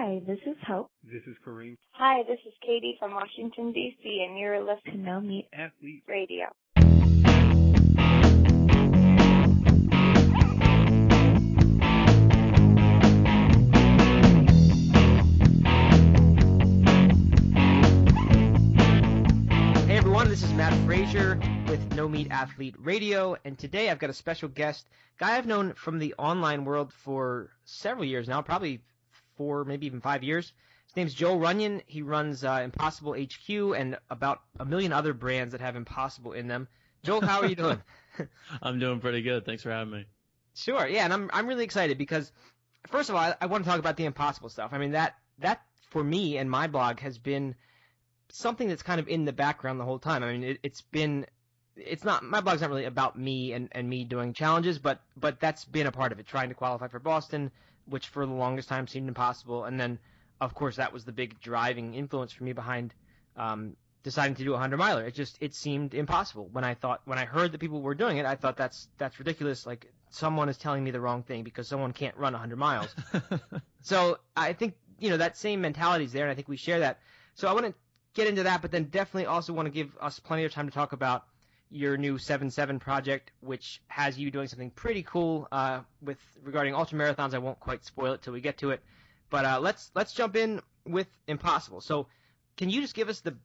Hi, this is Hope. This is Kareem. Hi, this is Katie from Washington, D.C., and you're listening to No Meat Athlete Radio. Hey everyone, this is Matt Frazier with No Meat Athlete Radio, and today I've got a special guest, guy I've known from the online world for several years now, probably four, maybe even five years. His name's Joel Runyon. He runs uh, Impossible HQ and about a million other brands that have Impossible in them. Joel, how are you doing? I'm doing pretty good. Thanks for having me. Sure. Yeah, and I'm I'm really excited because first of all, I, I want to talk about the Impossible stuff. I mean that that for me and my blog has been something that's kind of in the background the whole time. I mean, it, it's been it's not my blog's not really about me and, and me doing challenges, but but that's been a part of it. Trying to qualify for Boston, which for the longest time seemed impossible, and then of course that was the big driving influence for me behind um, deciding to do a hundred miler. It just it seemed impossible when I thought when I heard that people were doing it. I thought that's that's ridiculous. Like someone is telling me the wrong thing because someone can't run a hundred miles. so I think you know that same mentality is there, and I think we share that. So I want to get into that, but then definitely also want to give us plenty of time to talk about your new 7-7 project, which has you doing something pretty cool uh, with regarding ultra marathons. I won't quite spoil it till we get to it, but uh, let's let's jump in with Impossible. So, can you just give us the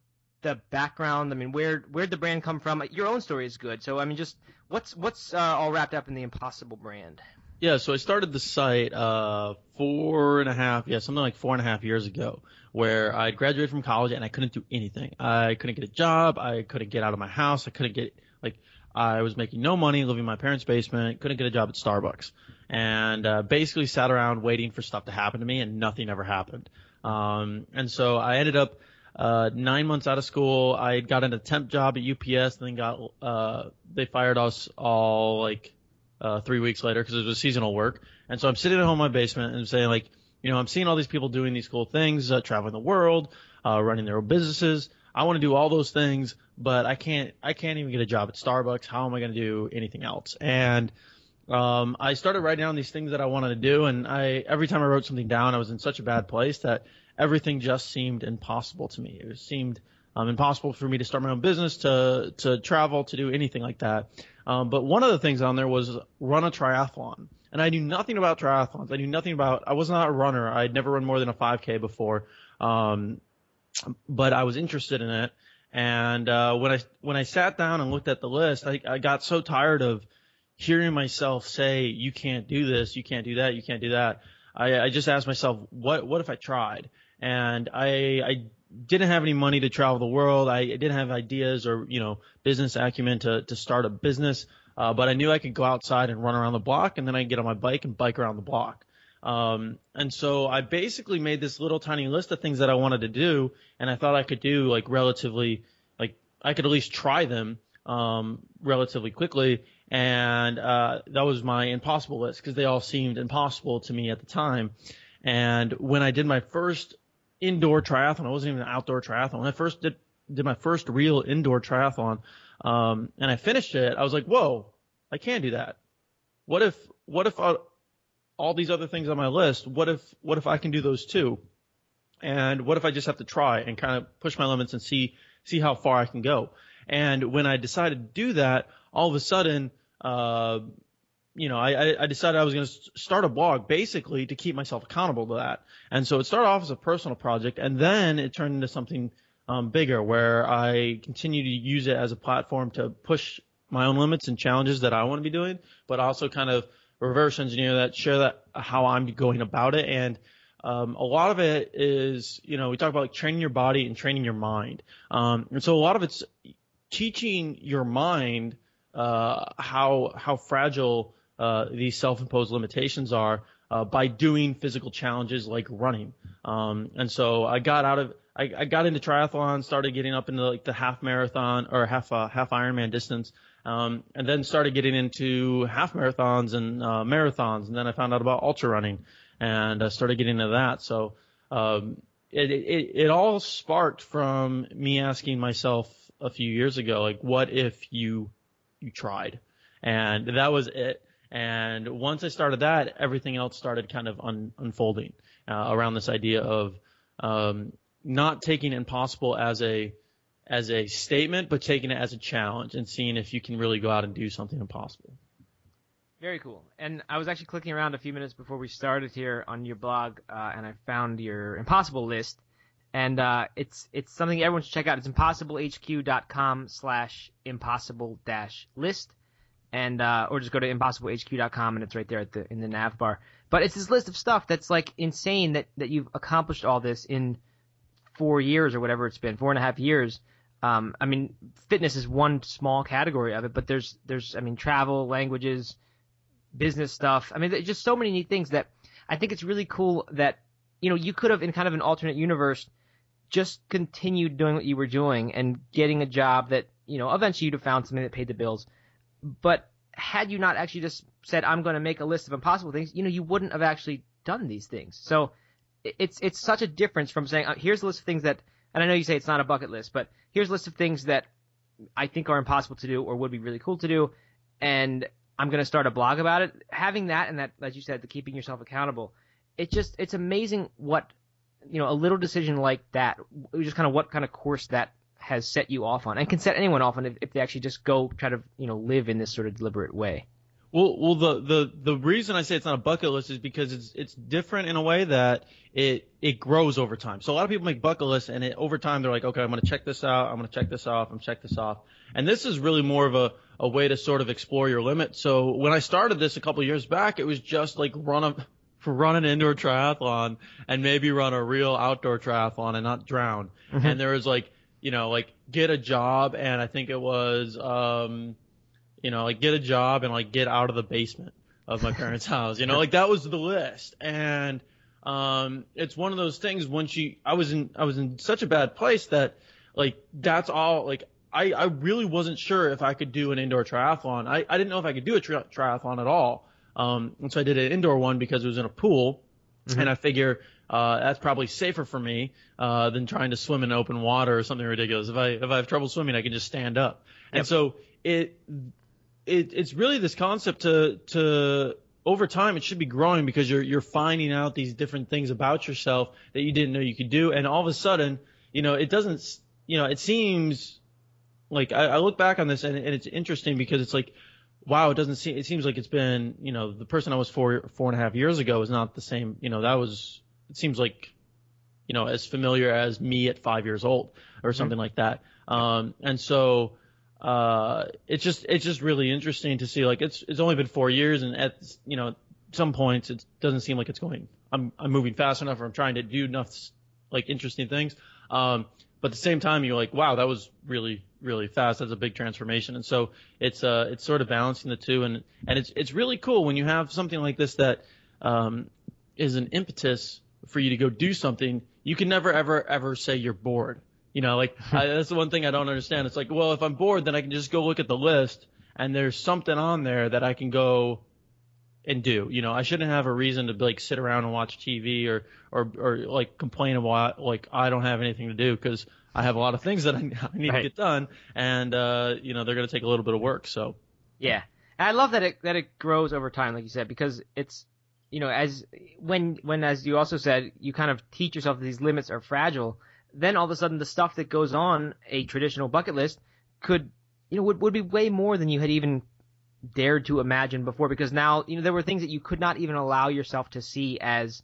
the background? I mean, where where'd the brand come from? Your own story is good, so I mean, just what's what's uh, all wrapped up in the Impossible brand? Yeah, so I started the site uh, four and a half, yeah, something like four and a half years ago, where I graduated from college and I couldn't do anything. I couldn't get a job. I couldn't get out of my house. I couldn't get like I was making no money, living in my parents' basement. Couldn't get a job at Starbucks, and uh, basically sat around waiting for stuff to happen to me, and nothing ever happened. Um, and so I ended up uh, nine months out of school. I got an temp job at UPS, and then got uh, they fired us all like uh, three weeks later because it was seasonal work. And so I'm sitting at home in my basement and saying like, you know, I'm seeing all these people doing these cool things, uh, traveling the world, uh, running their own businesses. I want to do all those things, but I can't, I can't even get a job at Starbucks. How am I going to do anything else? And, um, I started writing down these things that I wanted to do. And I, every time I wrote something down, I was in such a bad place that everything just seemed impossible to me. It seemed, um, impossible for me to start my own business, to, to travel, to do anything like that. Um, but one of the things on there was run a triathlon. And I knew nothing about triathlons. I knew nothing about, I was not a runner. I had never run more than a 5K before. Um, but I was interested in it. And, uh, when I, when I sat down and looked at the list, I, I got so tired of hearing myself say, you can't do this, you can't do that, you can't do that. I, I just asked myself, what, what if I tried? And I, I didn't have any money to travel the world. I didn't have ideas or, you know, business acumen to, to start a business. Uh, but I knew I could go outside and run around the block and then I get on my bike and bike around the block. Um, and so I basically made this little tiny list of things that I wanted to do and I thought I could do like relatively, like I could at least try them, um, relatively quickly. And, uh, that was my impossible list because they all seemed impossible to me at the time. And when I did my first indoor triathlon. I wasn't even an outdoor triathlon. When I first did did my first real indoor triathlon, um, and I finished it, I was like, whoa, I can't do that. What if what if I, all these other things on my list? What if what if I can do those too? And what if I just have to try and kind of push my limits and see see how far I can go? And when I decided to do that, all of a sudden, uh, you know, I, I decided I was going to start a blog basically to keep myself accountable to that. And so it started off as a personal project and then it turned into something um, bigger where I continue to use it as a platform to push my own limits and challenges that I want to be doing, but also kind of reverse engineer that, share that how I'm going about it. And um, a lot of it is, you know, we talk about like training your body and training your mind. Um, and so a lot of it's teaching your mind uh, how how fragile uh, these self-imposed limitations are uh, by doing physical challenges like running. Um, and so I got out of I, I got into triathlon, started getting up into like the half marathon or half uh, half Ironman distance, um, and then started getting into half marathons and uh, marathons, and then I found out about ultra running, and I started getting into that. So um, it, it it all sparked from me asking myself a few years ago, like, what if you you tried, and that was it. And once I started that, everything else started kind of un- unfolding. uh, around this idea of um, not taking impossible as a as a statement, but taking it as a challenge and seeing if you can really go out and do something impossible. Very cool. And I was actually clicking around a few minutes before we started here on your blog, uh, and I found your impossible list. And uh, it's it's something everyone should check out. It's impossiblehq.com slash impossible dash list, and uh, or just go to impossiblehq.com and it's right there at the in the nav bar. But it's this list of stuff that's like insane that that you've accomplished all this in four years or whatever it's been, four and a half years. Um, I mean, fitness is one small category of it, but there's there's I mean, travel, languages, business stuff. I mean, there's just so many neat things that I think it's really cool that you know you could have in kind of an alternate universe just continued doing what you were doing and getting a job that you know eventually you'd have found something that paid the bills. But had you not actually just said I'm going to make a list of impossible things, you know, you wouldn't have actually done these things. So it's it's such a difference from saying uh, here's a list of things that, and I know you say it's not a bucket list, but here's a list of things that I think are impossible to do or would be really cool to do, and I'm going to start a blog about it. Having that and that, as you said, the keeping yourself accountable, it just it's amazing what you know a little decision like that, just kind of what kind of course that has set you off on, and can set anyone off on if, if they actually just go try to you know live in this sort of deliberate way. Well, well, the, the, the reason I say it's not a bucket list is because it's, it's different in a way that it, it grows over time. So a lot of people make bucket lists and it, over time they're like, okay, I'm going to check this out. I'm going to check this off. I'm check this off. And this is really more of a, a way to sort of explore your limit. So when I started this a couple of years back, it was just like run a, run an indoor triathlon and maybe run a real outdoor triathlon and not drown. Mm-hmm. And there was like, you know, like get a job and I think it was, um, you know, like get a job and like get out of the basement of my parents' house. You know, like that was the list. And um it's one of those things once you I was in I was in such a bad place that like that's all like I, I really wasn't sure if I could do an indoor triathlon. I, I didn't know if I could do a tri- triathlon at all. Um, and so I did an indoor one because it was in a pool. Mm-hmm. And I figure, uh, that's probably safer for me, uh, than trying to swim in open water or something ridiculous. If I, if I have trouble swimming, I can just stand up. Yep. And so it, it, it's really this concept to, to, over time it should be growing because you're, you're finding out these different things about yourself that you didn't know you could do. And all of a sudden, you know, it doesn't, you know, it seems like I, I look back on this and, and it's interesting because it's like, wow, it doesn't seem, it seems like it's been, you know, the person I was four, four and a half years ago is not the same, you know, that was, it seems like, you know, as familiar as me at five years old or mm-hmm. something mm-hmm. like that. Um, and so, uh, it's just, it's just really interesting to see, like, it's, it's only been four years and at, you know, some points it doesn't seem like it's going, I'm, I'm moving fast enough or I'm trying to do enough, like, interesting things. Um, but at the same time, you're like, wow, that was really, really fast. That's a big transformation. And so it's, uh, it's sort of balancing the two. And, and it's, it's really cool when you have something like this that, um, is an impetus for you to go do something. You can never, ever, ever say you're bored. You know, like, I, that's the one thing I don't understand. It's like, well, if I'm bored, then I can just go look at the list and there's something on there that I can go and do. You know, I shouldn't have a reason to like sit around and watch TV or or or like complain about like I don't have anything to do because I have a lot of things that I, I need right. to get done, and uh, you know they're going to take a little bit of work. So yeah, and I love that it that it grows over time, like you said, because it's you know as when when as you also said you kind of teach yourself that these limits are fragile. Then all of a sudden the stuff that goes on a traditional bucket list could you know would would be way more than you had even dared to imagine before because now you know there were things that you could not even allow yourself to see as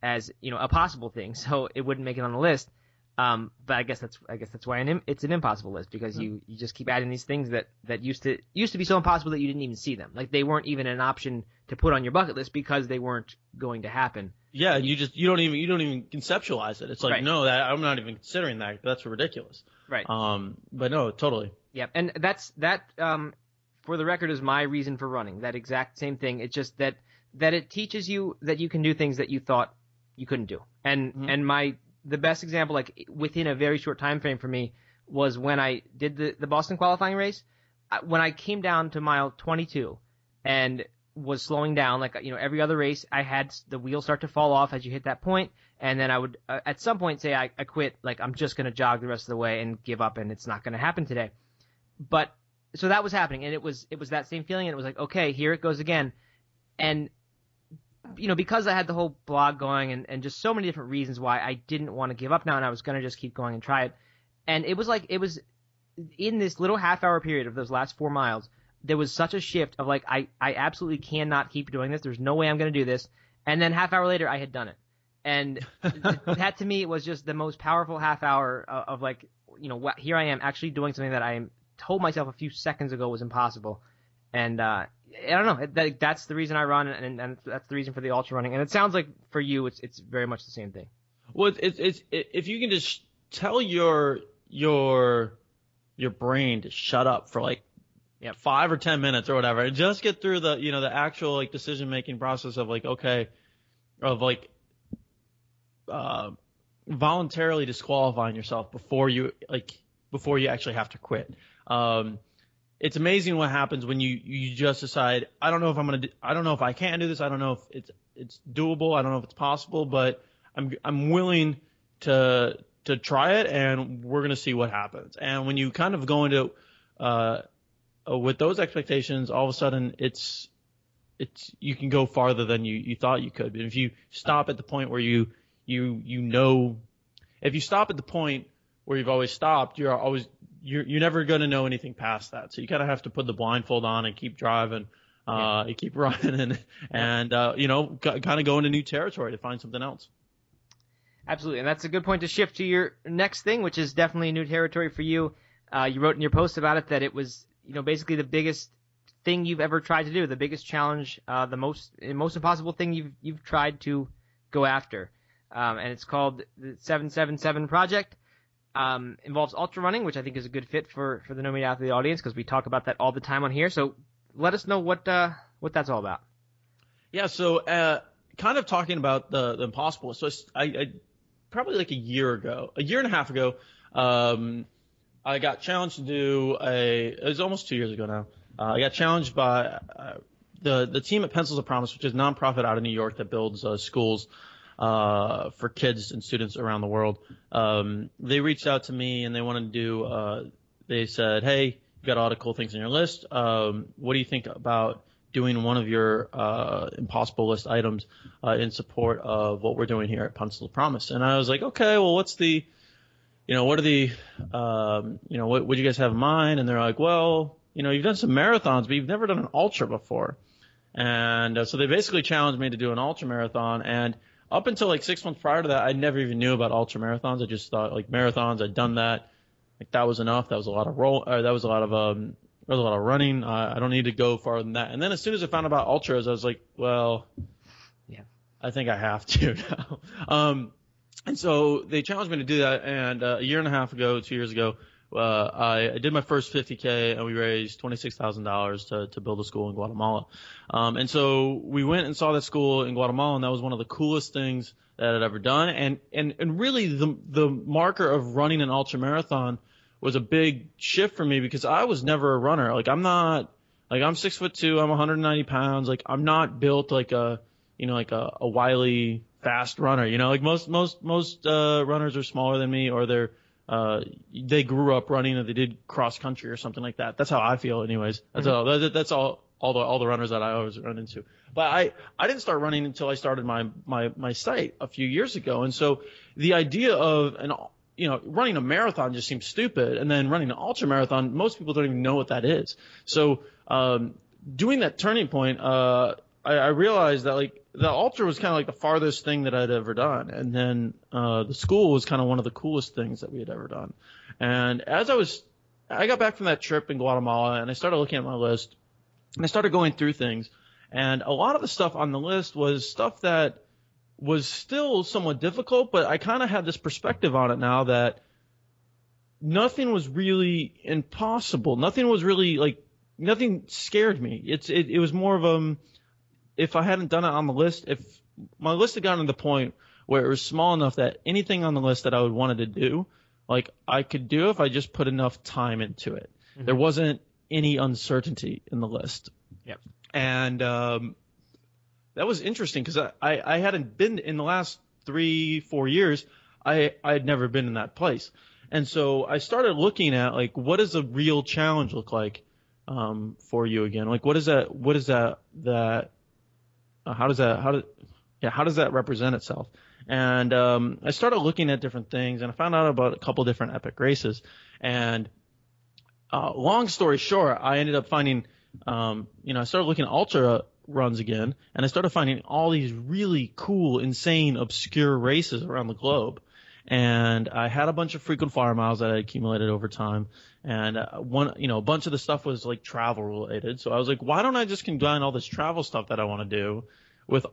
as you know a possible thing so it wouldn't make it on the list um, but I guess that's I guess that's why an, it's an impossible list because mm-hmm. you, you just keep adding these things that, that used to used to be so impossible that you didn't even see them like they weren't even an option to put on your bucket list because they weren't going to happen. Yeah, you just you don't even you don't even conceptualize it. It's like right. no, that I'm not even considering that. That's ridiculous. Right. Um, but no, totally. Yeah, and that's that um for the record, is my reason for running. That exact same thing. It's just that that it teaches you that you can do things that you thought you couldn't do. And mm-hmm. and my the best example, like within a very short time frame for me, was when I did the the Boston qualifying race. When I came down to mile 22 and was slowing down, like you know every other race, I had the wheels start to fall off as you hit that point, and then I would uh, at some point say I, I quit, like I'm just gonna jog the rest of the way and give up, and it's not gonna happen today. But so that was happening, and it was it was that same feeling, and it was like, okay, here it goes again, and you know, because I had the whole blog going and, and just so many different reasons why I didn't want to give up now and I was going to just keep going and try it. And it was like, it was in this little half hour period of those last four miles, there was such a shift of like, I, I absolutely cannot keep doing this. There's no way I'm going to do this. And then half hour later, I had done it. And that to me was just the most powerful half hour of, of like, you know, here I am actually doing something that I told myself a few seconds ago was impossible. And, uh, I don't know. That, that's the reason I run, and, and that's the reason for the ultra running. And it sounds like for you, it's it's very much the same thing. Well, it's it's it, if you can just tell your your your brain to shut up for like five or ten minutes or whatever, and just get through the you know the actual like decision making process of like okay, of like uh, voluntarily disqualifying yourself before you like before you actually have to quit. Um, it's amazing what happens when you you just decide I don't know if I'm gonna do, I don't know if I can do this. I don't know if it's it's doable. I don't know if it's possible but I'm I'm willing to to try it and we're gonna see what happens. And when you kind of go into uh, uh with those expectations all of a sudden it's it's you can go farther than you you thought you could but if you stop at the point where you you you know if you stop at the point where you've always stopped you're always you're you're never going to know anything past that. So you kind of have to put the blindfold on and keep driving, uh, yeah. keep running, and and uh, you know, kind of go into new territory to find something else. Absolutely, and that's a good point to shift to your next thing, which is definitely new territory for you. Uh, you wrote in your post about it that it was, you know, basically the biggest thing you've ever tried to do, the biggest challenge, uh, the most most impossible thing you've you've tried to go after, um, and it's called the 777 Project um, involves ultra running, which I think is a good fit for, for the No Meat Athlete audience because we talk about that all the time on here. So let us know what uh, what that's all about. Yeah, so uh, kind of talking about the, the impossible. So I, I probably like a year ago, a year and a half ago, um, I got challenged to do a. It was almost two years ago now. Uh, I got challenged by uh, the the team at Pencils of Promise, which is a nonprofit out of New York that builds uh, schools uh, for kids and students around the world. Um, they reached out to me and they wanted to do. Uh, they said, "Hey, you got all the cool things on your list. Um, what do you think about doing one of your uh, impossible list items uh, in support of what we're doing here at Pencil Promise?" And I was like, "Okay, well, what's the, you know, what are the, um, you know, what would you guys have in mind?" And they're like, "Well, you know, you've done some marathons, but you've never done an ultra before." And uh, so they basically challenged me to do an ultra marathon and up until like six months prior to that, I never even knew about ultra marathons. I just thought like marathons, I'd done that. Like that was enough. That was a lot of roll. Or that was a lot of um. There was a lot of running. Uh, I don't need to go farther than that. And then as soon as I found out about ultras, I was like, well, yeah, I think I have to now. um, and so they challenged me to do that. And uh, a year and a half ago, two years ago, uh, I, I did my first 50k and we raised $26,000 to, to build a school in Guatemala. Um, and so we went and saw that school in Guatemala and that was one of the coolest things that I'd ever done. And, and, and really the, the marker of running an ultra marathon was a big shift for me because I was never a runner. Like I'm not, like I'm six foot two, I'm 190 pounds. Like I'm not built like a, you know, like a, a wily fast runner, you know, like most, most, most, uh, runners are smaller than me or they're, uh, they grew up running or they did cross country or something like that. That's how I feel, anyways. That's mm-hmm. all. That, that's all. All the all the runners that I always run into. But I I didn't start running until I started my my my site a few years ago, and so the idea of an you know, running a marathon just seems stupid, and then running an ultra marathon, most people don't even know what that is. So, um, doing that turning point, uh, I, I realized that like the ultra was kind of like the farthest thing that I'd ever done, and then uh, the school was kind of one of the coolest things that we had ever done. And as I was, I got back from that trip in Guatemala, and I started looking at my list, and I started going through things, and a lot of the stuff on the list was stuff that was still somewhat difficult, but I kind of had this perspective on it now that nothing was really impossible. Nothing was really like nothing scared me. It's it, it was more of a um, if I hadn't done it on the list, if my list had gotten to the point where it was small enough that anything on the list that I would wanted to do, like I could do if I just put enough time into it. Mm-hmm. There wasn't any uncertainty in the list. Yep. And um, that was interesting because I, I, I hadn't been in the last three four years. I I had never been in that place, and so I started looking at like what does a real challenge look like um, for you again? Like what is that? What is that that uh, how does that how does yeah how does that represent itself? And um, I started looking at different things, and I found out about a couple different epic races. And uh, long story short, I ended up finding, um, you know, I started looking at ultra runs again, and I started finding all these really cool, insane, obscure races around the globe. And I had a bunch of frequent flyer miles that I accumulated over time, and uh, one, you know, a bunch of the stuff was like travel related. So I was like, why don't I just combine all this travel stuff that I want to do with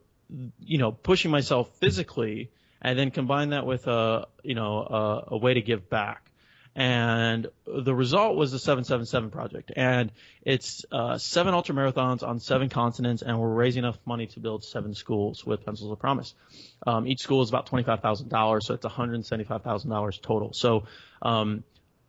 you know, pushing myself physically and then combine that with a, you know, a, a way to give back. And the result was the 777 project. And it's uh, seven ultra marathons on seven continents, and we're raising enough money to build seven schools with Pencils of Promise. Um, each school is about $25,000, so it's $175,000 total. So um,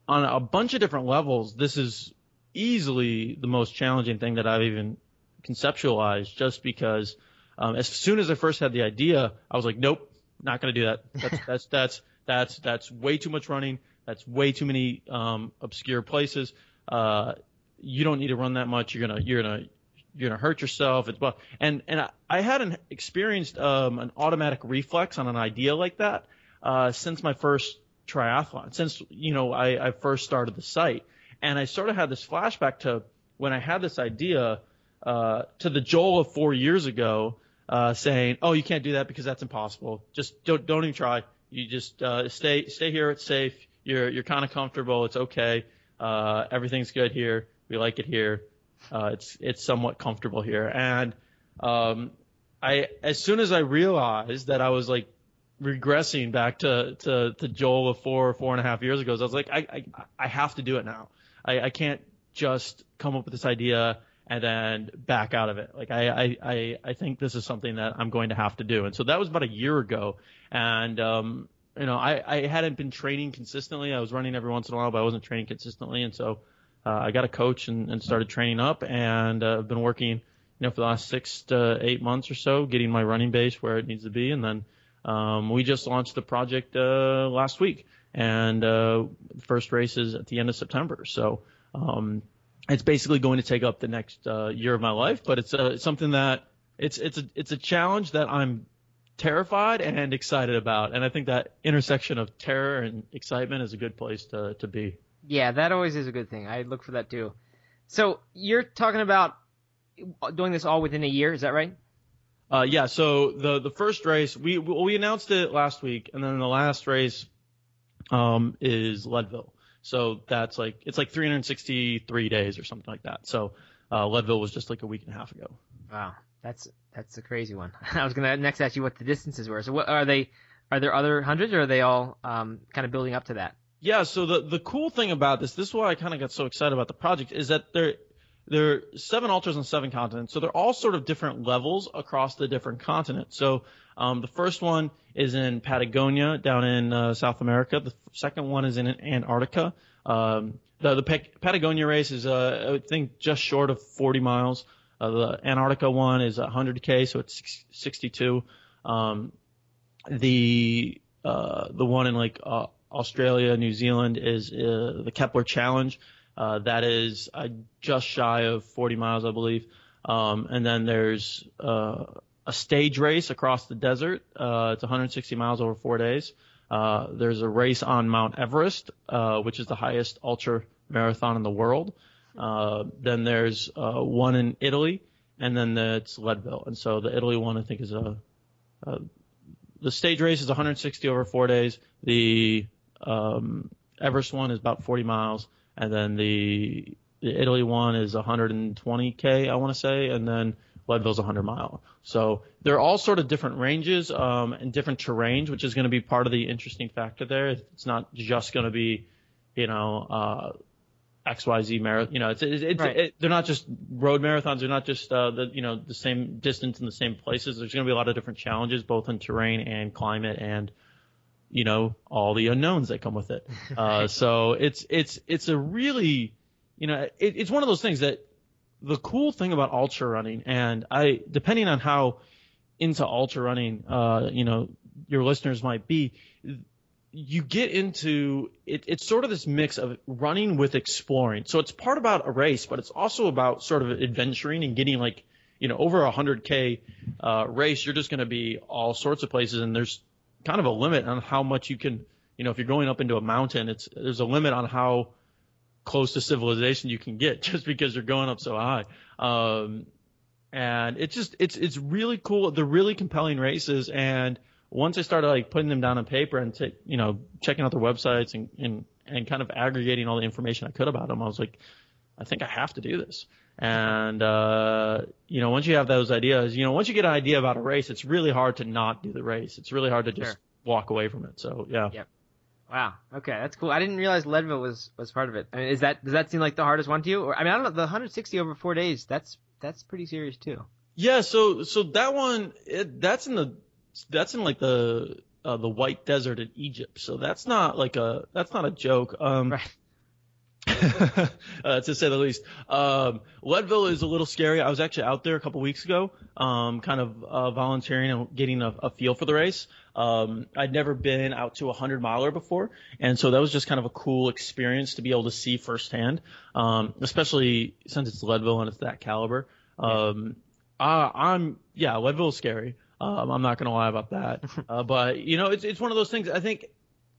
on a bunch of different levels, this is easily the most challenging thing that I've even conceptualized just because – um, as soon as I first had the idea, I was like, nope, not going to do that. That's, that's, that's, that's, that's way too much running. That's way too many, um, obscure places. Uh, you don't need to run that much. You're to, you're to, you're to hurt yourself. It's, and, and I, I hadn't experienced, um, an automatic reflex on an idea like that, uh, since my first triathlon, since, you know, I, I first started the site. And I sort of had this flashback to when I had this idea, uh, to the Joel of four years ago, uh, saying, "Oh, you can't do that because that's impossible. Just don't don't even try. You just uh, stay stay here. It's safe. You're you're kind of comfortable. It's okay. Uh, everything's good here. We like it here. Uh, it's it's somewhat comfortable here." And um, I as soon as I realized that I was like regressing back to to, to Joel of four or four and a half years ago, I was like, I I, I have to do it now. I, I can't just come up with this idea and then back out of it. Like I, I, I, think this is something that I'm going to have to do. And so that was about a year ago. And, um, you know, I, I hadn't been training consistently. I was running every once in a while, but I wasn't training consistently. And so, uh, I got a coach and, and started training up and, uh, I've been working, you know, for the last six to eight months or so, getting my running base where it needs to be. And then, um, we just launched the project, uh, last week and, uh, first race is at the end of September. So, um, it's basically going to take up the next uh, year of my life, but it's uh, something that it's it's a it's a challenge that I'm terrified and excited about, and I think that intersection of terror and excitement is a good place to to be. Yeah, that always is a good thing. I look for that too. So you're talking about doing this all within a year, is that right? Uh, yeah. So the the first race we we announced it last week, and then the last race um, is Leadville. So that's like it's like 363 days or something like that. So uh, Leadville was just like a week and a half ago. Wow, that's that's a crazy one. I was gonna next ask you what the distances were. So what are they? Are there other hundreds, or are they all um, kind of building up to that? Yeah. So the the cool thing about this, this is why I kind of got so excited about the project, is that there there are seven ultras on seven continents. So they're all sort of different levels across the different continents. So um, the first one is in Patagonia, down in uh, South America. The second one is in Antarctica. Um, the, the Patagonia race is, uh, I think, just short of 40 miles. Uh, the Antarctica one is 100k, so it's 62. Um, the uh, the one in like uh, Australia, New Zealand is uh, the Kepler Challenge. Uh, that is uh, just shy of 40 miles, I believe. Um, and then there's a stage race across the desert. It's 160 miles over four days. There's a race on Mount Everest, which is the highest ultra marathon in the world. Uh, then there's uh, one in Italy, and then it's Leadville. And so the Italy one, I think, is a, a the stage race is 160 over four days. The um, Everest one is about 40 miles, and then the the Italy one is 120k, I want to say, and then Leadville's 100 mile. So they're all sort of different ranges um, and different terrains, which is going to be part of the interesting factor there. It's not just going to be, you know, uh, XYZ marathon. You know, it's, it's, it's right. it, they're not just road marathons. They're not just uh, the you know the same distance in the same places. There's going to be a lot of different challenges, both in terrain and climate, and you know all the unknowns that come with it. Uh, so it's it's it's a really you know it, it's one of those things that the cool thing about ultra running, and I, depending on how into ultra running, uh, you know, your listeners might be, you get into it, it's sort of this mix of running with exploring. So it's part about a race, but it's also about sort of adventuring and getting like you know, over a 100k uh, race, you're just going to be all sorts of places, and there's kind of a limit on how much you can, you know, if you're going up into a mountain, it's there's a limit on how close to civilization you can get just because you're going up so high. Um, and it's just it's it's really cool. They're really compelling races, and once I started like putting them down on paper and t- you know checking out their websites and, and and kind of aggregating all the information I could about them, I was like, I think I have to do this. And uh, you know, once you have those ideas, you know, once you get an idea about a race, it's really hard to not do the race. It's really hard to just Sure. walk away from it. So yeah. Yep. Wow. Okay, that's cool. I didn't realize Leadville was was part of it. I mean, is that does that seem like the hardest one to you? Or I mean, I don't know. The 160 over four days. That's that's pretty serious too. Yeah, so so that one it, that's in the that's in like the uh, the White Desert in Egypt. So that's not like a that's not a joke. Um, Right. uh, to say the least. Um, Leadville is a little scary. I was actually out there a couple weeks ago, um, kind of uh, volunteering and getting a, a feel for the race. Um, I'd never been out to a hundred miler before, and so that was just kind of a cool experience to be able to see firsthand, um, especially since it's Leadville and it's that caliber. Um, I, I'm yeah, Leadville is scary. Um, I'm not gonna lie about that, uh, but you know, it's it's one of those things. I think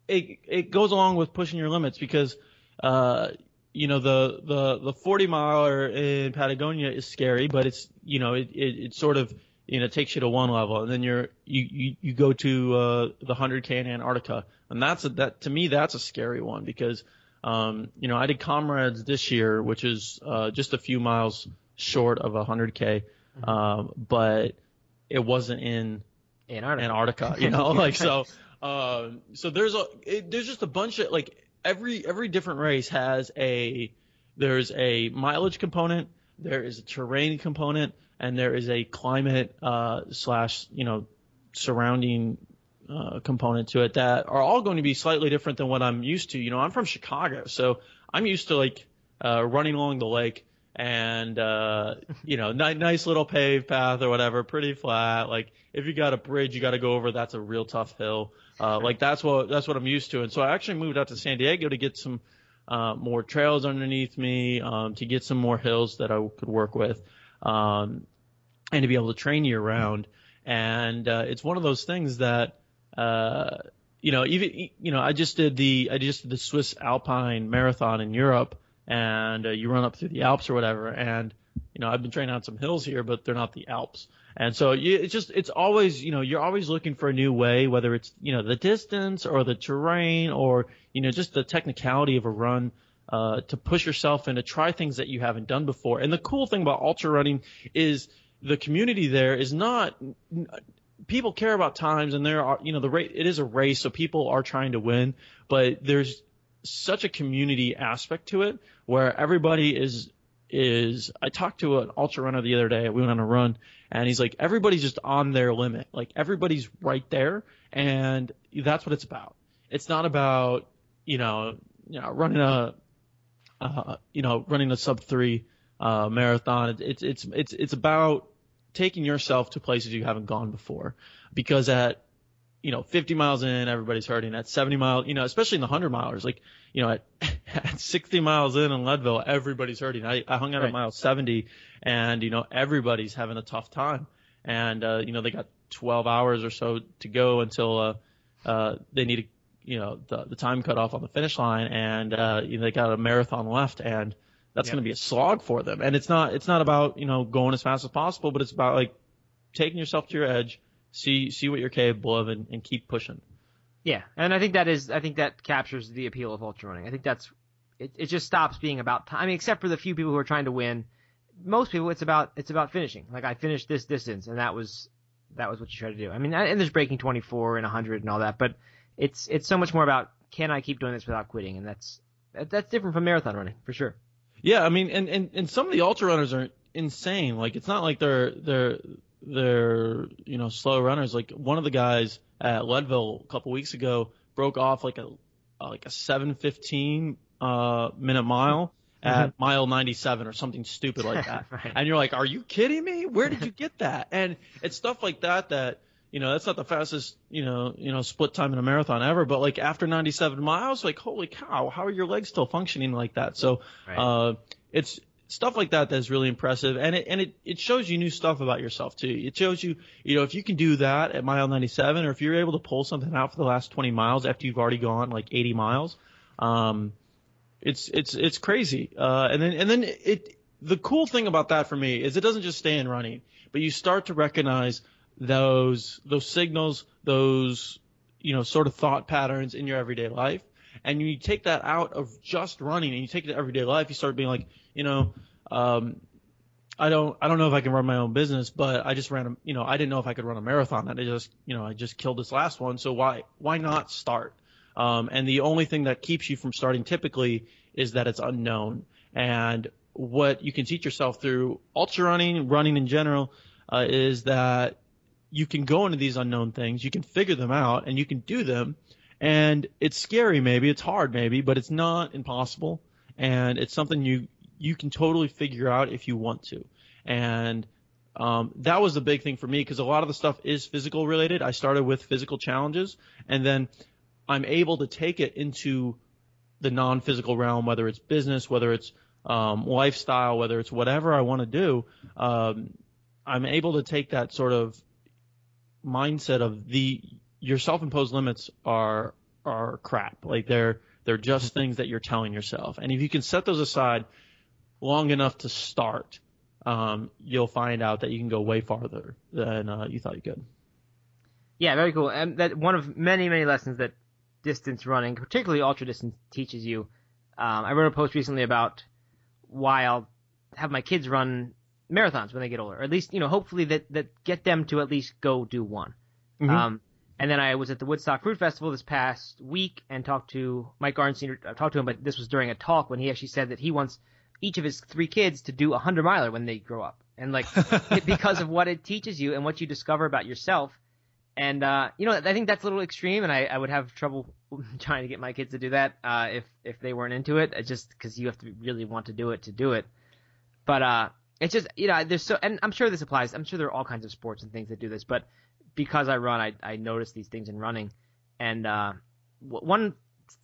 it it goes along with pushing your limits because uh, you know the the the 40 miler in Patagonia is scary, but it's you know it it, it sort of you know takes you to one level, and then you're you you, you go to uh, the 100k in Antarctica, and that's a, that to me that's a scary one because um, you know I did Comrades this year, which is uh, just a few miles short of 100k, um, but it wasn't in Antarctica. Antarctica, you know, like so. Um, so there's a it, there's just a bunch of like every every different race has a there's a mileage component, there is a terrain component, and there is a climate uh, slash you know surrounding uh, component to it that are all going to be slightly different than what I'm used to. You know, I'm from Chicago, so I'm used to like uh, running along the lake and uh, you know, ni- nice little paved path or whatever, pretty flat. Like if you got a bridge you got to go over, that's a real tough hill. Uh, like that's what that's what I'm used to. And so I actually moved out to San Diego to get some uh, more trails underneath me, um, to get some more hills that I could work with, um, and to be able to train year round. And uh, it's one of those things that uh, you know, even you know, I just did the I just did the Swiss Alpine Marathon in Europe, and uh, you run up through the Alps or whatever, and you know, I've been training on some hills here, but they're not the Alps. And so you, it's just, it's always, you know, you're always looking for a new way, whether it's, you know, the distance or the terrain or, you know, just the technicality of a run, uh, to push yourself and to try things that you haven't done before. And the cool thing about ultra running is the community there is not, people care about times and there are, you know, the rate, it is a race, so people are trying to win, but there's such a community aspect to it where everybody is is I talked to an ultra runner the other day. We went on a run, and he's like, everybody's just on their limit. Like everybody's right there, and that's what it's about. It's not about you know you know running a uh, you know running a sub three uh, marathon. It's it's it's it's about taking yourself to places you haven't gone before, because at you know 50 miles in, everybody's hurting. At 70 miles, you know, especially in the 100 milers, like you know, at, at 60 miles in in Leadville, everybody's hurting. I, I hung out Right. at mile 70, and you know, everybody's having a tough time. And uh, you know, they got 12 hours or so to go until uh, uh, they need to, you know, the, the time cut off on the finish line, and uh, you know, they got a marathon left, and that's Yep. going to be a slog for them. And it's not, it's not about you know going as fast as possible, but it's about like taking yourself to your edge, see see what you're capable of, and, and keep pushing. Yeah, and I think that is I think that captures the appeal of ultra running. I think that's it. It just stops being about time. I mean, except for the few people who are trying to win. Most people, it's about it's about finishing. Like I finished this distance, and that was that was what you try to do. I mean, and there's breaking 24 and 100 and all that, but it's it's so much more about can I keep doing this without quitting, and that's that's different from marathon running for sure. Yeah, I mean, and, and, and some of the ultra runners are insane. Like, it's not like they're they're they're you know slow runners. Like one of the guys at Leadville a couple weeks ago broke off like a uh, like a 7:15 uh, minute mile at mile 97 or something stupid like that. Right. And you're like, are you kidding me? Where did you get that? And it's stuff like that that you know that's not the fastest you know you know split time in a marathon ever. But like after 97 miles, like holy cow, how are your legs still functioning like that? So Right. uh, it's stuff like that that's really impressive, and it and it it shows you new stuff about yourself too. It shows you, you know, if you can do that at mile 97, or if you're able to pull something out for the last 20 miles after you've already gone like 80 miles, um, it's it's it's crazy. Uh, and then and then it the cool thing about that for me is it doesn't just stay in running, but you start to recognize those those signals, those you know sort of thought patterns in your everyday life, and you take that out of just running and you take it to everyday life. You start being like, you know, um, I don't I don't know if I can run my own business, but I just ran a you know I didn't know if I could run a marathon. And I just you know I just killed this last one, so why why not start? Um, and the only thing that keeps you from starting typically is that it's unknown. And what you can teach yourself through ultra running, running in general, uh, is that you can go into these unknown things, you can figure them out, and you can do them. And it's scary, maybe it's hard, maybe, but it's not impossible, and it's something you you can totally figure out if you want to. And um, that was the big thing for me because a lot of the stuff is physical related. I started with physical challenges, and then I'm able to take it into the non-physical realm, whether it's business, whether it's um, lifestyle, whether it's whatever I want to do. Um, I'm able to take that sort of mindset of the your self-imposed limits are are crap. Like they're they're just things that you're telling yourself, and if you can set those aside long enough to start, um, you'll find out that you can go way farther than uh, you thought you could. Yeah, very cool. And that one of many many lessons that distance running, particularly ultra distance, teaches you. Um, I wrote a post recently about why I'll have my kids run marathons when they get older, or at least you know, hopefully that that get them to at least go do one. Mhm. Um, and then I was at the Woodstock Fruit Festival this past week and talked to Mike Arnstein. I talked to him, but this was during a talk when he actually said that he wants each of his three kids to do a hundred miler when they grow up, and like it- because of what it teaches you and what you discover about yourself. And uh, you know, I think that's a little extreme, and I, I would have trouble trying to get my kids to do that uh, if if they weren't into it. It's just because you have to really want to do it to do it. But uh, it's just you know, there's so, and I'm sure this applies. I'm sure there are all kinds of sports and things that do this, but because I run, I I notice these things in running, and uh, w- one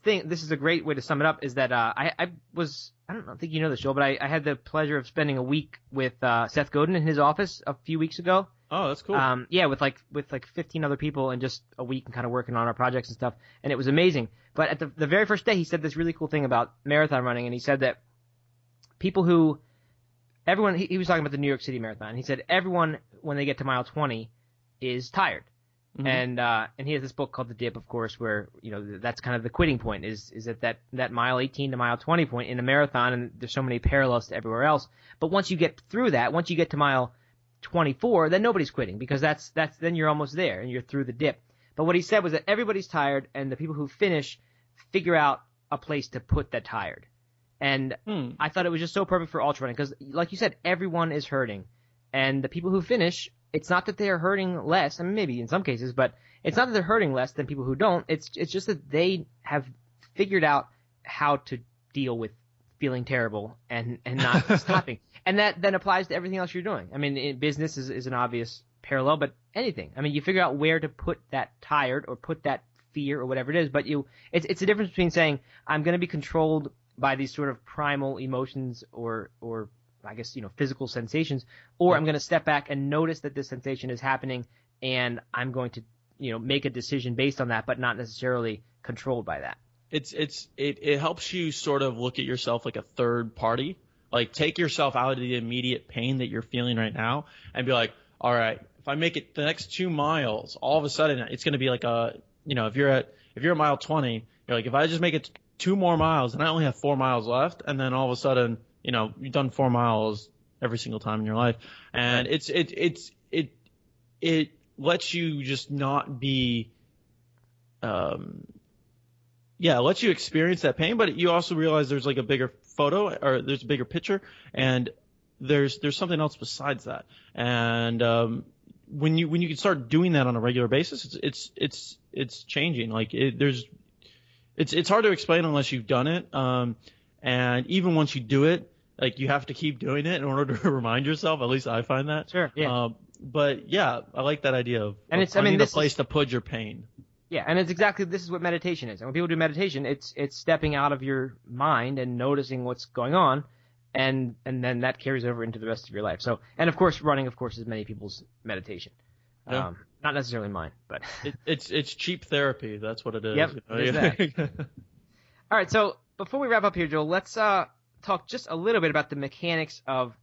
thing. This is a great way to sum it up. Is that uh, I I was I don't know, I think you know the show, but I, I had the pleasure of spending a week with uh, Seth Godin in his office a few weeks ago. Oh, that's cool. Um, yeah, with like with like 15 other people and just a week and kind of working on our projects and stuff, and it was amazing. But at the the very first day, he said this really cool thing about marathon running, and he said that people who everyone he, he was talking about the New York City Marathon. He said everyone when they get to mile 20 is tired. Mhm. And uh, and he has this book called The Dip, of course, where you know that's kind of the quitting point is is at that that mile 18 to mile 20 point in a marathon, and there's so many parallels to everywhere else. But once you get through that, once you get to mile 24, then nobody's quitting because that's that's then you're almost there and you're through the dip. But what he said was that everybody's tired, and the people who finish figure out a place to put that tired. And Hmm. I thought it was just so perfect for ultra running because, like you said, everyone is hurting, and the people who finish, it's not that they are hurting less. I mean, maybe in some cases, but it's not that they're hurting less than people who don't. It's it's just that they have figured out how to deal with feeling terrible and and not stopping, and that then applies to everything else you're doing. I mean, in business is is an obvious parallel, but anything. I mean, you figure out where to put that tired or put that fear or whatever it is, but you it's it's a difference between saying I'm going to be controlled by these sort of primal emotions or or I guess you know physical sensations, or I'm going to step back and notice that this sensation is happening, and I'm going to you know make a decision based on that, but not necessarily controlled by that. it's it's it, it helps you sort of look at yourself like a third party. Like take yourself out of the immediate pain that you're feeling right now and be like, all right, if I make it the next two miles, all of a sudden it's going to be like a, you know, if you're at if you're at mile 20, you're like, if I just make it two more miles and I only have four miles left, and then all of a sudden, you know, you've done four miles every single time in your life, and it's it it's it it lets you just not be um yeah, it lets you experience that pain, but you also realize there's like a bigger photo or there's a bigger picture and there's there's something else besides that. And um when you when you can start doing that on a regular basis, it's it's it's it's changing. Like it, there's it's it's hard to explain unless you've done it. Um and even once you do it, like you have to keep doing it in order to remind yourself. At least I find that. Sure. Yeah. Um, but yeah, I like that idea of, And it's- I mean, a place is- to put your pain. Yeah, and it's exactly this is what meditation is. And when people do meditation, it's it's stepping out of your mind and noticing what's going on, and and then that carries over into the rest of your life. So, and of course, running, of course, is many people's meditation. Yeah. Um, not necessarily mine, but It, it's it's cheap therapy. That's what it is. Yep, you know? all right. So before we wrap up here, Joel, let's uh talk just a little bit about the mechanics of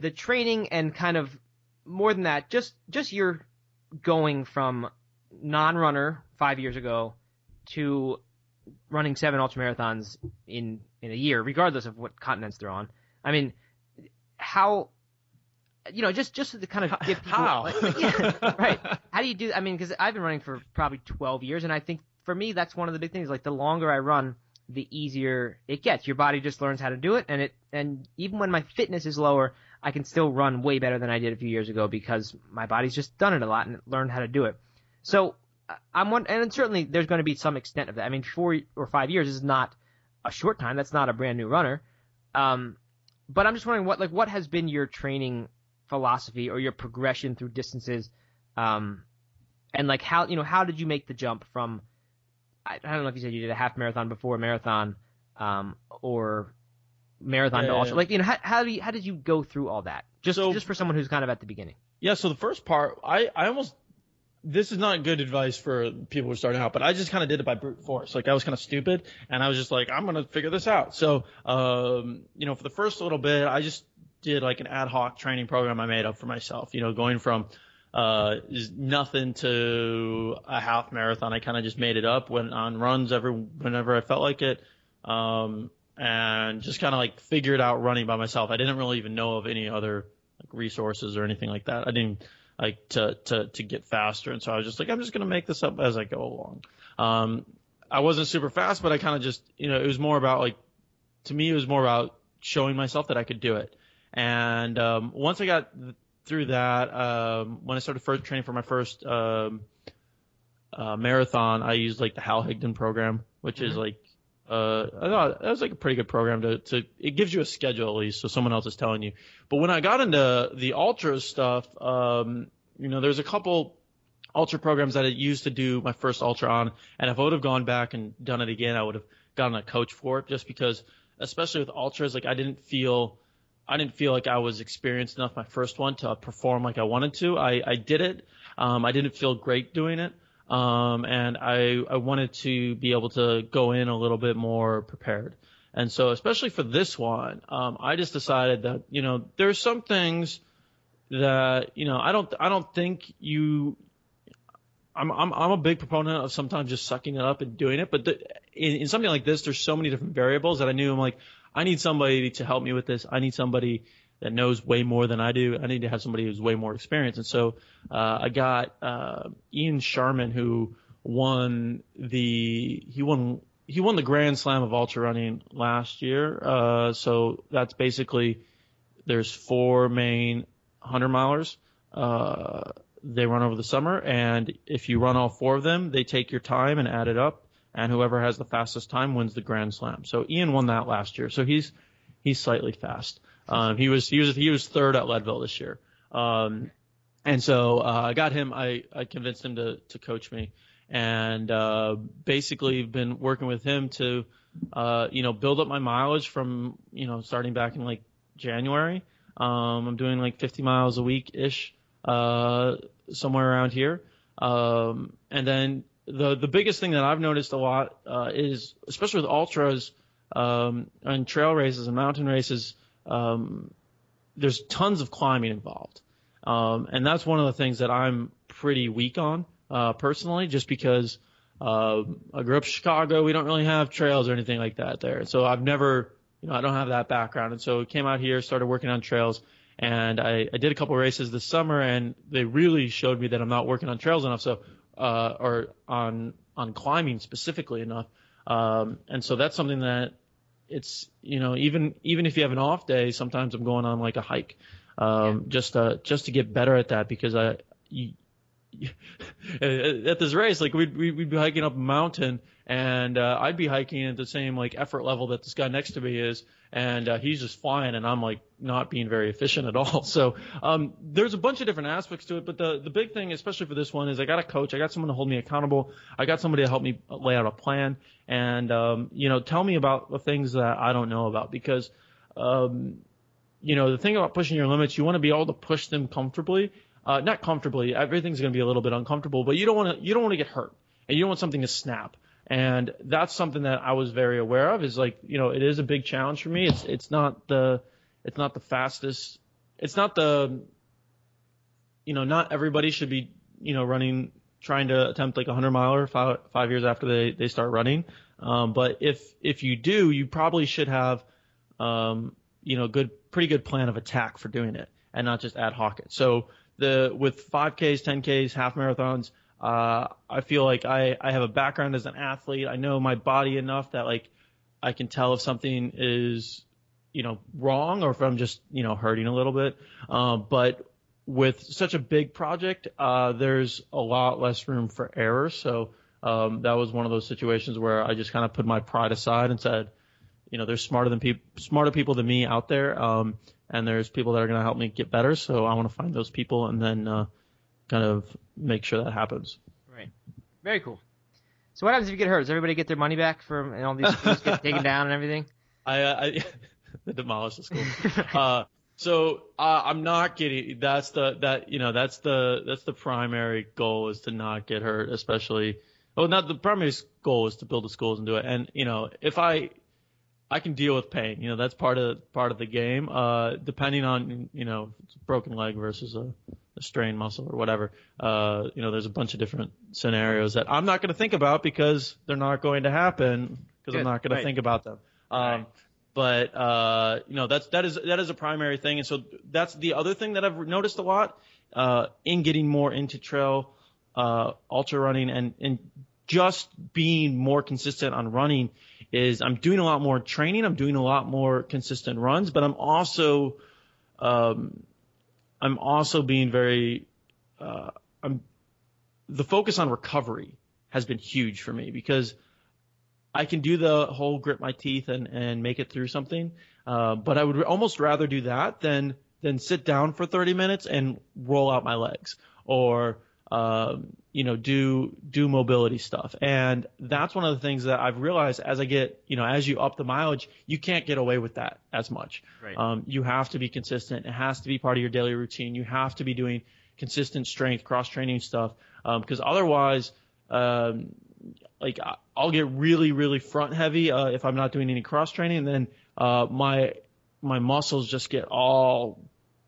the training and kind of more than that, just just your going from non-runner five years ago to running seven ultramarathons in in a year, regardless of what continents they're on. I mean, how you know, just just to kind of give people How? like- like, yeah, right. How do you do? I mean, because I've been running for probably 12 years, and I think for me that's one of the big things. Like the longer I run, the easier it gets. Your body just learns how to do it, and it and even when my fitness is lower, I can still run way better than I did a few years ago because my body's just done it a lot and learned how to do it. So I- I'm one, and certainly there's going to be some extent of that. I mean, four or five years is not a short time. That's not a brand new runner. Um, but I'm just wondering what like what has been your training philosophy or your progression through distances, um, and like how you know how did you make the jump from I, I don't know if you said you did a half marathon before a marathon, um, or marathon to Yeah, ultra. Like you know how how do you, how did you go through all that? Just So- just for someone who's kind of at the beginning. Yeah, so the first part, I, I almost, this is not good advice for people who are starting out, but I just kind of did it by brute force. Like I was kind of stupid and I was just like, I'm going to figure this out. So, um, you know, for the first little bit, I just did like an ad hoc training program I made up for myself, you know, going from, uh, is nothing to a half marathon. I kind of just made it up when on runs every, whenever I felt like it. Um, and just kind of like figured out running by myself. I didn't really even know of any other like resources or anything like that. I didn't like to to to get faster, and so I was just like, I'm just gonna make this up as I go along. Um, I wasn't super fast, but I kind of just you know it was more about like to me it was more about showing myself that I could do it. And um, once I got through that, um, when I started first training for my first um, uh, marathon, I used like the Hal Higdon program, which is Mhm. like uh, I thought that was like a pretty good program to, to it gives you a schedule at least, so someone else is telling you. But when I got into the ultra stuff, um, you know, there's a couple ultra programs that I used to do my first ultra on, and if I would have gone back and done it again, I would have gotten a coach for it, just because, especially with ultras, like I didn't feel. I didn't feel like I was experienced enough my first one to perform like I wanted to. I, I did it. Um, I didn't feel great doing it. Um, and I, I wanted to be able to go in a little bit more prepared. And so, especially for this one, um, I just decided that, you know, there's some things that, you know, I don't, I don't think you, I'm, I'm, I'm a big proponent of sometimes just sucking it up and doing it. But the, in, in something like this, there's so many different variables that I knew I'm like, I need somebody to help me with this. I need somebody that knows way more than I do. I need to have somebody who's way more experienced. And so, uh, I got, uh, Ian Sharman who won the, he won, he won the Grand Slam of ultra running last year. Uh, so that's basically, there's four main hundred milers. Uh, they run over the summer, and if you run all four of them, they take your time and add it up, and whoever has the fastest time wins the Grand Slam. So Ian won that last year, so he's he's slightly fast. Um, he was he was he was third at Leadville this year, um, and so uh, I got him. I I convinced him to to coach me, and uh, basically been working with him to uh, you know build up my mileage from you know starting back in like January. Um, I'm doing like 50 miles a week ish, uh, somewhere around here. Um, and then the the biggest thing that I've noticed a lot uh, is, especially with ultras um, and trail races and mountain races, um, there's tons of climbing involved, um, and that's one of the things that I'm pretty weak on uh, personally, just because uh, I grew up in Chicago. We don't really have trails or anything like that there, so I've never, you know, I don't have that background, and so came out here, started working on trails. And I, I did a couple races this summer, and they really showed me that I'm not working on trails enough. So uh, or on on climbing specifically enough. Um, and so that's something that it's you know even even if you have an off day, sometimes I'm going on like a hike, um, just uh, just to get better at that because I. You, at this race, like we'd, we'd we'd be hiking up a mountain, and uh, I'd be hiking at the same like effort level that this guy next to me is, and uh, he's just flying, and I'm like not being very efficient at all. So um, there's a bunch of different aspects to it, but the the big thing, especially for this one, is I got a coach, I got someone to hold me accountable, I got somebody to help me lay out a plan, and um, you know tell me about the things that I don't know about because um, you know, the thing about pushing your limits, you want to be able to push them comfortably. Uh, not comfortably. Everything's going to be a little bit uncomfortable, but you don't want to, you don't want to get hurt and you don't want something to snap. And that's something that I was very aware of is like, you know, it is a big challenge for me. It's, it's not the, it's not the fastest, it's not the, you know, not everybody should be, you know, running, trying to attempt like a hundred miler five, five years after they, they start running. Um, but if, if you do, you probably should have, um, you know, good, pretty good plan of attack for doing it and not just ad hoc it. So the, with 5Ks, 10Ks, half marathons, uh, I feel like I, I have a background as an athlete. I know my body enough that like I can tell if something is, you know, wrong or if I'm just, you know, hurting a little bit. Uh, but with such a big project, uh, there's a lot less room for error. So, um, that was one of those situations where I just kind of put my pride aside and said, you know, there's smarter than people, smarter people than me out there. Um, and there's people that are going to help me get better. So I want to find those people and then, uh, kind of make sure that happens. Right. Very cool. So what happens if you get hurt? Does everybody get their money back from and all these schools get taken down and everything? I, uh, I they demolish the school. uh, so uh, I'm not getting. That's the that you know that's the that's the primary goal is to not get hurt, especially. Well, not the primary goal is to build the schools and do it. And you know, if I I can deal with pain. You know, that's part of part of the game. Uh, depending on you know, broken leg versus a, a strained muscle or whatever. Uh, you know, there's a bunch of different scenarios that I'm not going to think about because they're not going to happen because I'm not going right. to think about them. Um, Right. but uh, you know, that's that is that is a primary thing, and so that's the other thing that I've noticed a lot uh, in getting more into trail uh, ultra running and and just being more consistent on running is I'm doing a lot more training. I'm doing a lot more consistent runs, but I'm also, um, I'm also being very, uh, I'm, the focus on recovery has been huge for me because I can do the whole grit my teeth and, and make it through something. Uh, but I would almost rather do that than, than sit down for 30 minutes and roll out my legs or, um, you know, do do mobility stuff. And that's one of the things that I've realized as I get, you know, as you up the mileage, you can't get away with that as much. Right. Um, you have to be consistent. It has to be part of your daily routine. You have to be doing consistent strength, cross training stuff, because otherwise, um, like I'll get really, really front heavy uh, if I'm not doing any cross training, and then uh, my my muscles just get all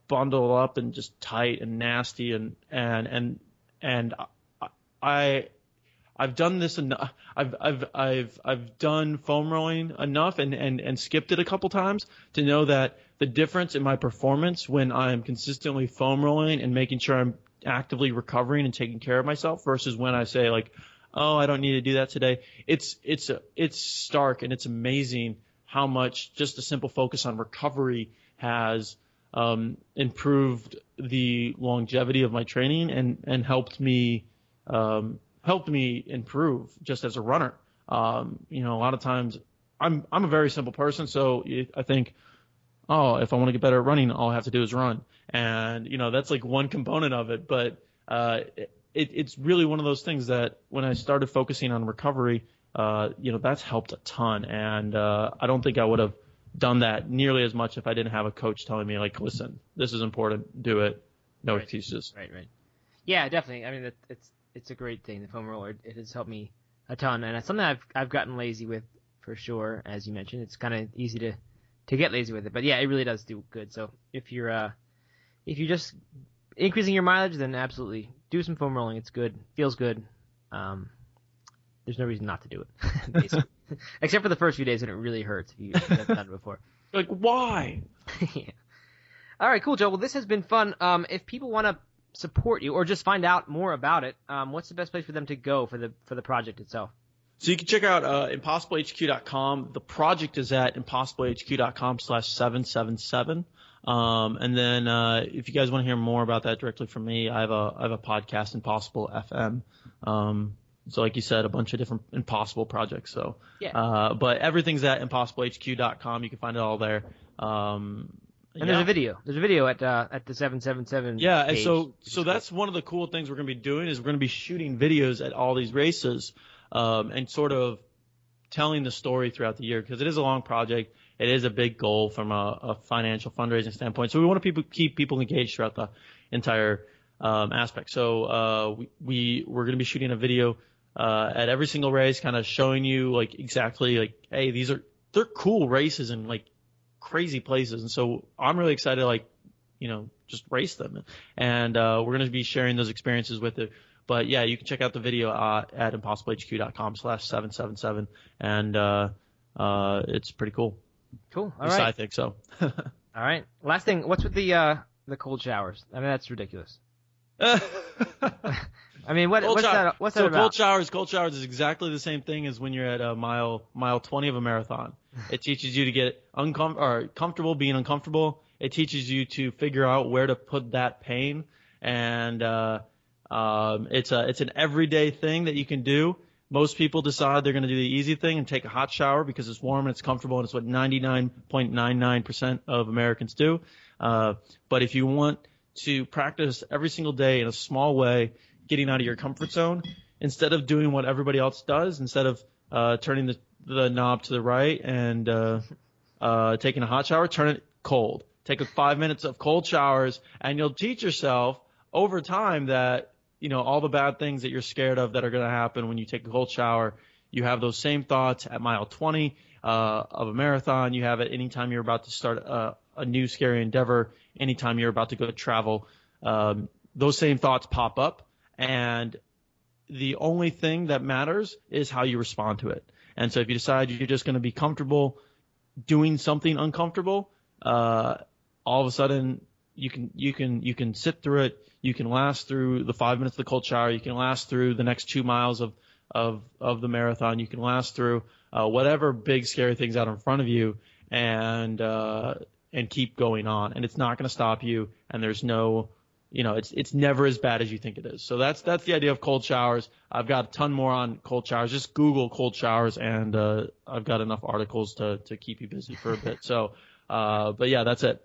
bundled up and just tight and nasty and and and and I I've done this enough. I've I've I've I've done foam rolling enough and and and skipped it a couple times to know that the difference in my performance when I'm consistently foam rolling and making sure I'm actively recovering and taking care of myself versus when I say like, oh, I don't need to do that today. It's it's it's stark and it's amazing how much just a simple focus on recovery has um, improved the longevity of my training and and helped me um, helped me improve just as a runner. Um, you know, a lot of times I'm I'm a very simple person, so I think, oh, if I want to get better at running, all I have to do is run, and you know that's like one component of it. But uh, it, it's really one of those things that when I started focusing on recovery, uh, you know, that's helped a ton, and uh, I don't think I would have done that nearly as much if I didn't have a coach telling me like, listen, this is important, do it, no Right. excuses. Right, right. Yeah, definitely. I mean, it, it's it's a great thing. The foam roller it, has helped me a ton, and it's something I've I've gotten lazy with for sure. As you mentioned, it's kind of easy to to get lazy with it, but yeah, it really does do good. So if you're uh if you're just increasing your mileage, then absolutely do some foam rolling. It's good, feels good. Um, there's no reason not to do it, basically. except for the first few days when it really hurts if you haven't done it before. Like, why? yeah. All right, cool, Joe. Well, this has been fun. Um, if people want to support you or just find out more about it, um, what's the best place for them to go for the for the project itself? So you can check out uh, impossiblehq.com. The project is at impossiblehq.com slash 777. Um, and then, uh, if you guys want to hear more about that directly from me, I have a, I have a podcast, Impossible FM. Um, so like you said, a bunch of different impossible projects. So, Yeah. uh, but everything's at impossiblehq.com. You can find it all there. Um, And yeah. there's a video. There's a video at uh, at the seven seven seven. Yeah, and page, so so that's one of the cool things we're going to be doing is we're going to be shooting videos at all these races, um, and sort of telling the story throughout the year because it is a long project. It is a big goal from a, a financial fundraising standpoint. So we want to people, keep people engaged throughout the entire um, aspect. So uh, we, we we're going to be shooting a video uh, at every single race, kind of showing you like exactly like, hey, these are they're cool races and like crazy places. And so I'm really excited, like you know, just race them. And uh, we're going to be sharing those experiences with it. But yeah, you can check out the video uh, at impossiblehq.com slash 777 and uh, uh, it's pretty cool. Cool. All right. I think so. All right. Last thing. What's with the uh the cold showers? I mean, that's ridiculous. I mean, what, what's shower. that? What's so that about? cold showers, cold showers is exactly the same thing as when you're at a mile mile 20 of a marathon. It teaches you to get uncom- or comfortable being uncomfortable. It teaches you to figure out where to put that pain, and uh, um, it's a it's an everyday thing that you can do. Most people decide they're going to do the easy thing and take a hot shower because it's warm and it's comfortable, and it's what 99.99% of Americans do. Uh, but if you want to practice every single day in a small way, getting out of your comfort zone, instead of doing what everybody else does, instead of uh, turning the, the knob to the right and uh, uh, taking a hot shower, turn it cold. Take a five minutes of cold showers, and you'll teach yourself over time that you know all the bad things that you're scared of that are going to happen when you take a cold shower. You have those same thoughts at mile 20 uh, of a marathon. You have it anytime you're about to start a, a new scary endeavor. Anytime you're about to go travel, um, those same thoughts pop up, and the only thing that matters is how you respond to it. And so if you decide you're just going to be comfortable doing something uncomfortable, uh, all of a sudden you can you can you can sit through it. You can last through the five minutes of the cold shower. You can last through the next two miles of of of the marathon. You can last through uh, whatever big scary things out in front of you, and uh, and keep going on. And it's not going to stop you. And there's no you know, it's it's never as bad as you think it is. So that's that's the idea of cold showers. I've got a ton more on cold showers. Just Google cold showers, and uh, I've got enough articles to to keep you busy for a bit. So, uh, but yeah, that's it.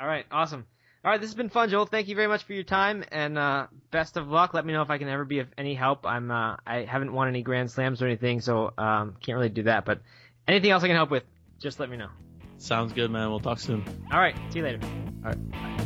All right. Awesome. All right. This has been fun, Joel. Thank you very much for your time and uh, best of luck. Let me know if I can ever be of any help. I'm uh, I haven't won any grand slams or anything, so um, can't really do that. But anything else I can help with, just let me know. Sounds good, man. We'll talk soon. All right. See you later. All right.